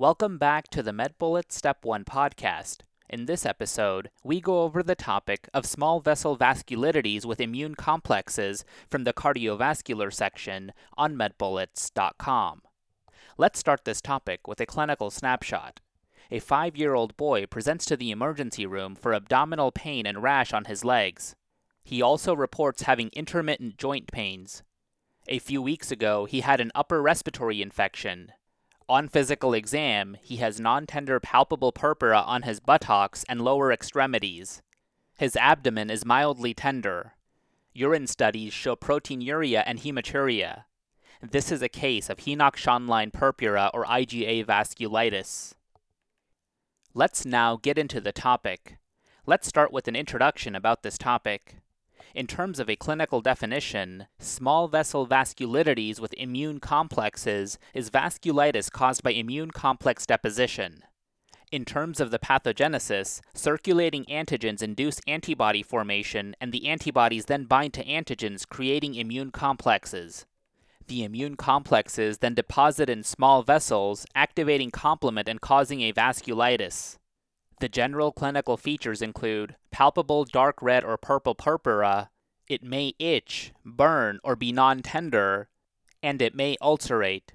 Welcome back to the MedBullet Step 1 podcast. In this episode, we go over the topic of small vessel vasculitides with immune complexes from the cardiovascular section on medbullets.com. Let's start this topic with a clinical snapshot. A five year old boy presents to the emergency room for abdominal pain and rash on his legs. He also reports having intermittent joint pains. A few weeks ago, he had an upper respiratory infection. On physical exam, he has non tender palpable purpura on his buttocks and lower extremities. His abdomen is mildly tender. Urine studies show proteinuria and hematuria. This is a case of Henoch-Schönlein purpura or IgA vasculitis. Let's now get into the topic. Let's start with an introduction about this topic. In terms of a clinical definition, small vessel vasculitides with immune complexes is vasculitis caused by immune complex deposition. In terms of the pathogenesis, circulating antigens induce antibody formation, and the antibodies then bind to antigens, creating immune complexes. The immune complexes then deposit in small vessels, activating complement and causing a vasculitis. The general clinical features include palpable dark red or purple purpura, it may itch, burn, or be non tender, and it may ulcerate.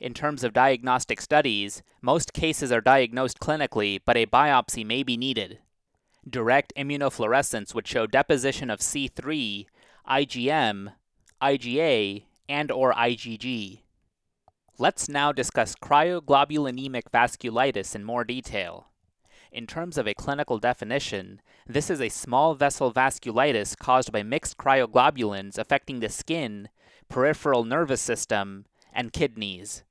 In terms of diagnostic studies, most cases are diagnosed clinically, but a biopsy may be needed. Direct immunofluorescence would show deposition of C3, IgM, IgA, and or IgG. Let's now discuss cryoglobulinemic vasculitis in more detail. In terms of a clinical definition, this is a small vessel vasculitis caused by mixed cryoglobulins affecting the skin, peripheral nervous system, and kidneys.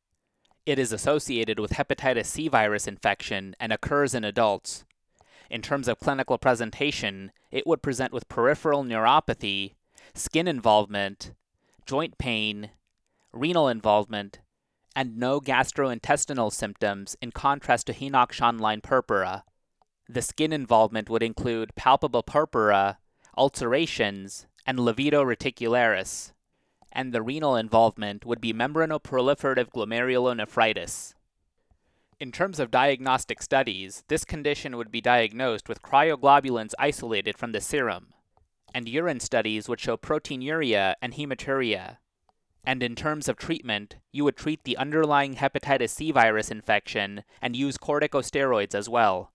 It is associated with hepatitis C virus infection and occurs in adults. In terms of clinical presentation, it would present with peripheral neuropathy, skin involvement, joint pain, renal involvement, and no gastrointestinal symptoms in contrast to Henoch-Schönlein purpura. The skin involvement would include palpable purpura, ulcerations, and livedo reticularis, and the renal involvement would be membranoproliferative glomerulonephritis. In terms of diagnostic studies, this condition would be diagnosed with cryoglobulins isolated from the serum, and urine studies would show proteinuria and hematuria. And in terms of treatment, you would treat the underlying hepatitis C virus infection and use corticosteroids as well.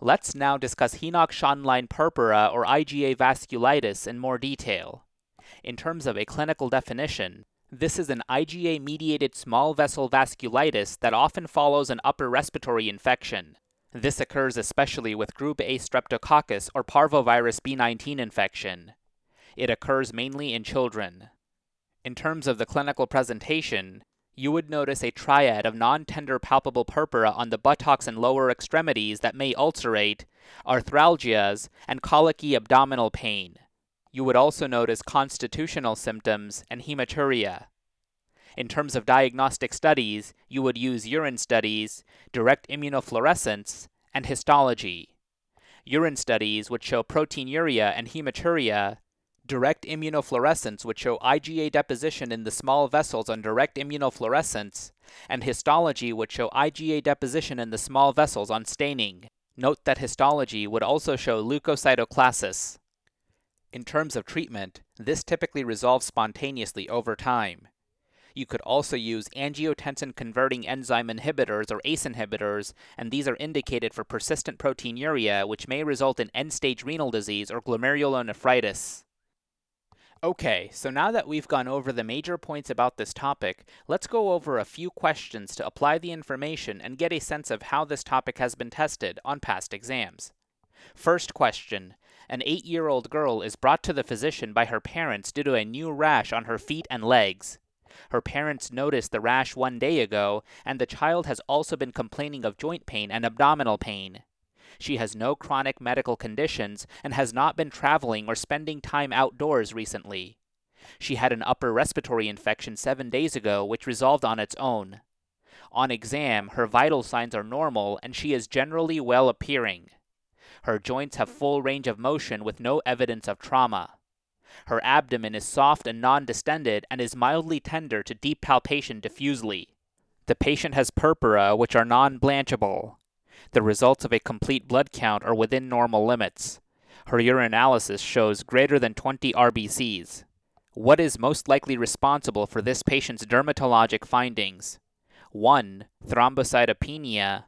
Let's now discuss Henoch-Schönlein purpura or IgA vasculitis in more detail. In terms of a clinical definition, this is an IgA mediated small vessel vasculitis that often follows an upper respiratory infection. This occurs especially with group A streptococcus or parvovirus B19 infection. It occurs mainly in children. In terms of the clinical presentation, you would notice a triad of non tender palpable purpura on the buttocks and lower extremities that may ulcerate, arthralgias, and colicky abdominal pain. You would also notice constitutional symptoms and hematuria. In terms of diagnostic studies, you would use urine studies, direct immunofluorescence, and histology. Urine studies would show proteinuria and hematuria, Direct immunofluorescence would show IgA deposition in the small vessels on direct immunofluorescence, and histology would show IgA deposition in the small vessels on staining. Note that histology would also show leukocytoclasis. In terms of treatment, this typically resolves spontaneously over time. You could also use angiotensin converting enzyme inhibitors or ACE inhibitors, and these are indicated for persistent proteinuria, which may result in end stage renal disease or glomerulonephritis. Okay, so now that we've gone over the major points about this topic, let's go over a few questions to apply the information and get a sense of how this topic has been tested on past exams. First question An eight year old girl is brought to the physician by her parents due to a new rash on her feet and legs. Her parents noticed the rash one day ago, and the child has also been complaining of joint pain and abdominal pain. She has no chronic medical conditions and has not been traveling or spending time outdoors recently. She had an upper respiratory infection seven days ago, which resolved on its own. On exam, her vital signs are normal and she is generally well appearing. Her joints have full range of motion with no evidence of trauma. Her abdomen is soft and non distended and is mildly tender to deep palpation diffusely. The patient has purpura which are non blanchable. The results of a complete blood count are within normal limits. Her urinalysis shows greater than 20 RBCs. What is most likely responsible for this patient's dermatologic findings? 1. Thrombocytopenia.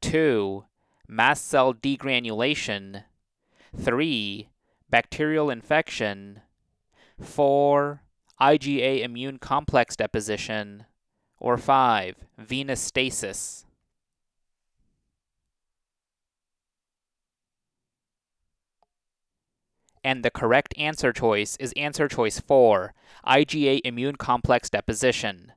2. Mast cell degranulation. 3. Bacterial infection. 4. IgA immune complex deposition. Or 5. Venous stasis. And the correct answer choice is answer choice 4 IgA immune complex deposition.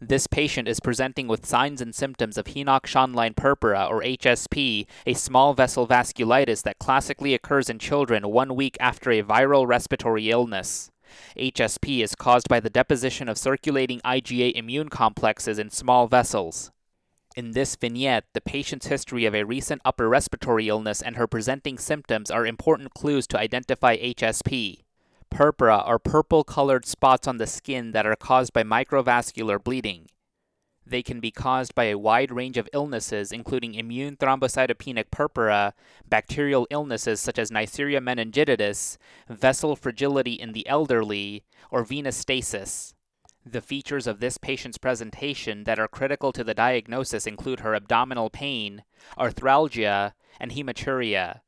This patient is presenting with signs and symptoms of Henoch-Schönlein purpura, or HSP, a small vessel vasculitis that classically occurs in children one week after a viral respiratory illness. HSP is caused by the deposition of circulating IgA immune complexes in small vessels. In this vignette, the patient's history of a recent upper respiratory illness and her presenting symptoms are important clues to identify HSP. Purpura are purple colored spots on the skin that are caused by microvascular bleeding. They can be caused by a wide range of illnesses, including immune thrombocytopenic purpura, bacterial illnesses such as Neisseria meningitidis, vessel fragility in the elderly, or venous stasis. The features of this patient's presentation that are critical to the diagnosis include her abdominal pain, arthralgia, and hematuria.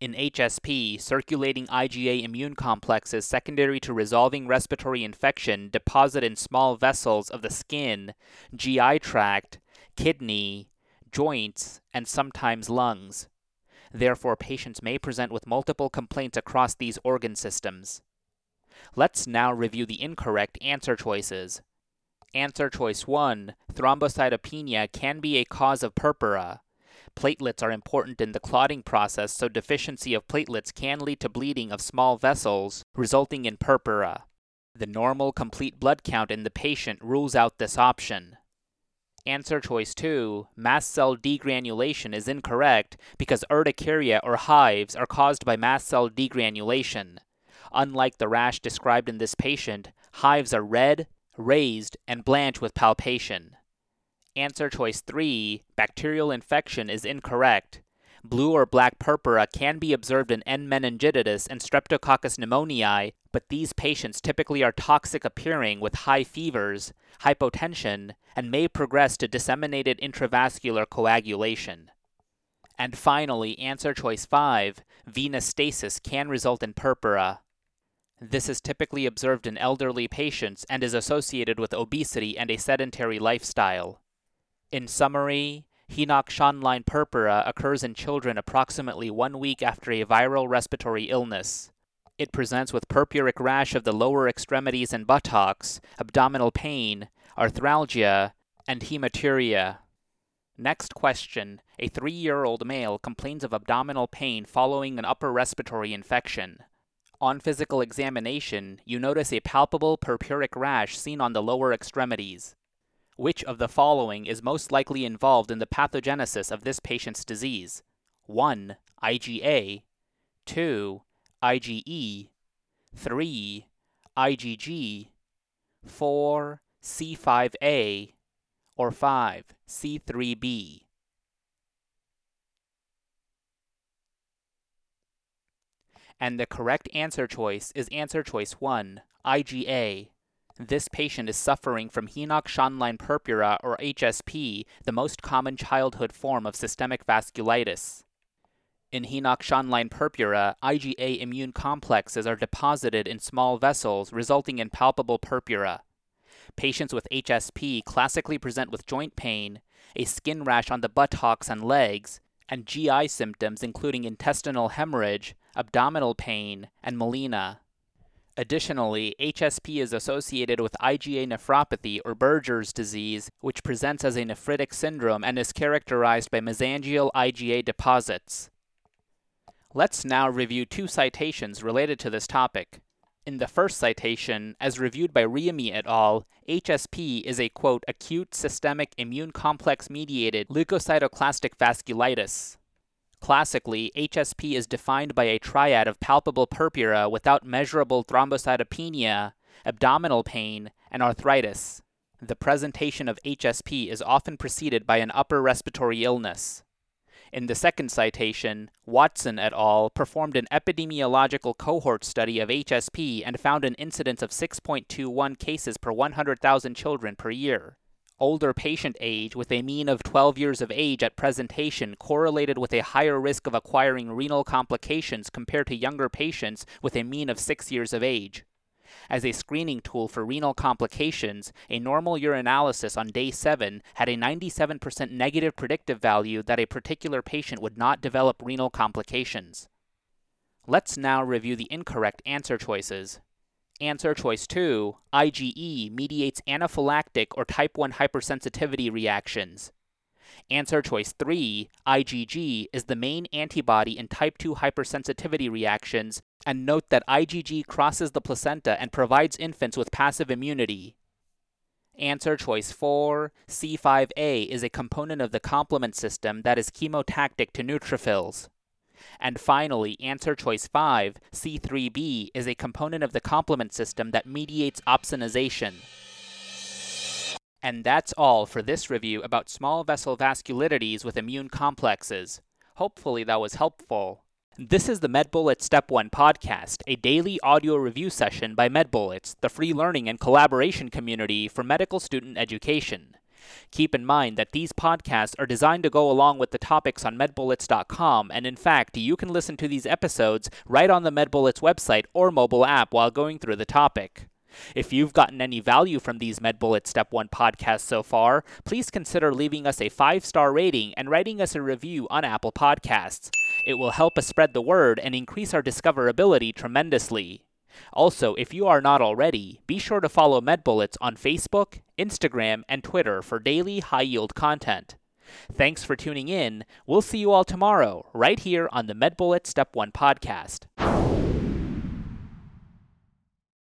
In HSP, circulating IgA immune complexes secondary to resolving respiratory infection deposit in small vessels of the skin, GI tract, kidney, joints, and sometimes lungs. Therefore, patients may present with multiple complaints across these organ systems. Let's now review the incorrect answer choices. Answer choice 1 Thrombocytopenia can be a cause of purpura. Platelets are important in the clotting process, so deficiency of platelets can lead to bleeding of small vessels, resulting in purpura. The normal complete blood count in the patient rules out this option. Answer choice 2, mast cell degranulation is incorrect because urticaria or hives are caused by mast cell degranulation. Unlike the rash described in this patient, hives are red, raised, and blanch with palpation. Answer choice 3, bacterial infection, is incorrect. Blue or black purpura can be observed in N. meningitidis and Streptococcus pneumoniae, but these patients typically are toxic appearing with high fevers, hypotension, and may progress to disseminated intravascular coagulation. And finally, answer choice 5, venous stasis can result in purpura. This is typically observed in elderly patients and is associated with obesity and a sedentary lifestyle. In summary, Henoch-Schönlein purpura occurs in children approximately one week after a viral respiratory illness. It presents with purpuric rash of the lower extremities and buttocks, abdominal pain, arthralgia, and hematuria. Next question. A three year old male complains of abdominal pain following an upper respiratory infection. On physical examination, you notice a palpable purpuric rash seen on the lower extremities. Which of the following is most likely involved in the pathogenesis of this patient's disease? 1. IgA, 2. IgE, 3. IgG, 4. C5a, or 5. C3b. And the correct answer choice is answer choice 1, IgA. This patient is suffering from Henoch-Schönlein purpura or HSP, the most common childhood form of systemic vasculitis. In Henoch-Schönlein purpura, IgA immune complexes are deposited in small vessels, resulting in palpable purpura. Patients with HSP classically present with joint pain, a skin rash on the buttocks and legs, and GI symptoms including intestinal hemorrhage, abdominal pain, and melena. Additionally, HSP is associated with IgA nephropathy or Berger's disease, which presents as a nephritic syndrome and is characterized by mesangial IgA deposits. Let's now review two citations related to this topic. In the first citation, as reviewed by Reamy et al., HSP is a quote, acute systemic immune complex mediated leukocytoclastic vasculitis. Classically, HSP is defined by a triad of palpable purpura without measurable thrombocytopenia, abdominal pain, and arthritis. The presentation of HSP is often preceded by an upper respiratory illness. In the second citation, Watson et al. performed an epidemiological cohort study of HSP and found an incidence of 6.21 cases per 100,000 children per year. Older patient age with a mean of 12 years of age at presentation correlated with a higher risk of acquiring renal complications compared to younger patients with a mean of 6 years of age. As a screening tool for renal complications, a normal urinalysis on day 7 had a 97% negative predictive value that a particular patient would not develop renal complications. Let's now review the incorrect answer choices. Answer choice 2, IgE, mediates anaphylactic or type 1 hypersensitivity reactions. Answer choice 3, IgG, is the main antibody in type 2 hypersensitivity reactions, and note that IgG crosses the placenta and provides infants with passive immunity. Answer choice 4, C5a, is a component of the complement system that is chemotactic to neutrophils. And finally, answer choice 5, C3b, is a component of the complement system that mediates opsonization. And that's all for this review about small vessel vasculitides with immune complexes. Hopefully that was helpful. This is the MedBullets Step 1 podcast, a daily audio review session by MedBullets, the free learning and collaboration community for medical student education. Keep in mind that these podcasts are designed to go along with the topics on medbullets.com, and in fact, you can listen to these episodes right on the MedBullets website or mobile app while going through the topic. If you've gotten any value from these MedBullet Step 1 podcasts so far, please consider leaving us a five star rating and writing us a review on Apple Podcasts. It will help us spread the word and increase our discoverability tremendously. Also, if you are not already, be sure to follow MedBullets on Facebook, Instagram, and Twitter for daily high yield content. Thanks for tuning in. We'll see you all tomorrow, right here on the MedBullets Step 1 podcast.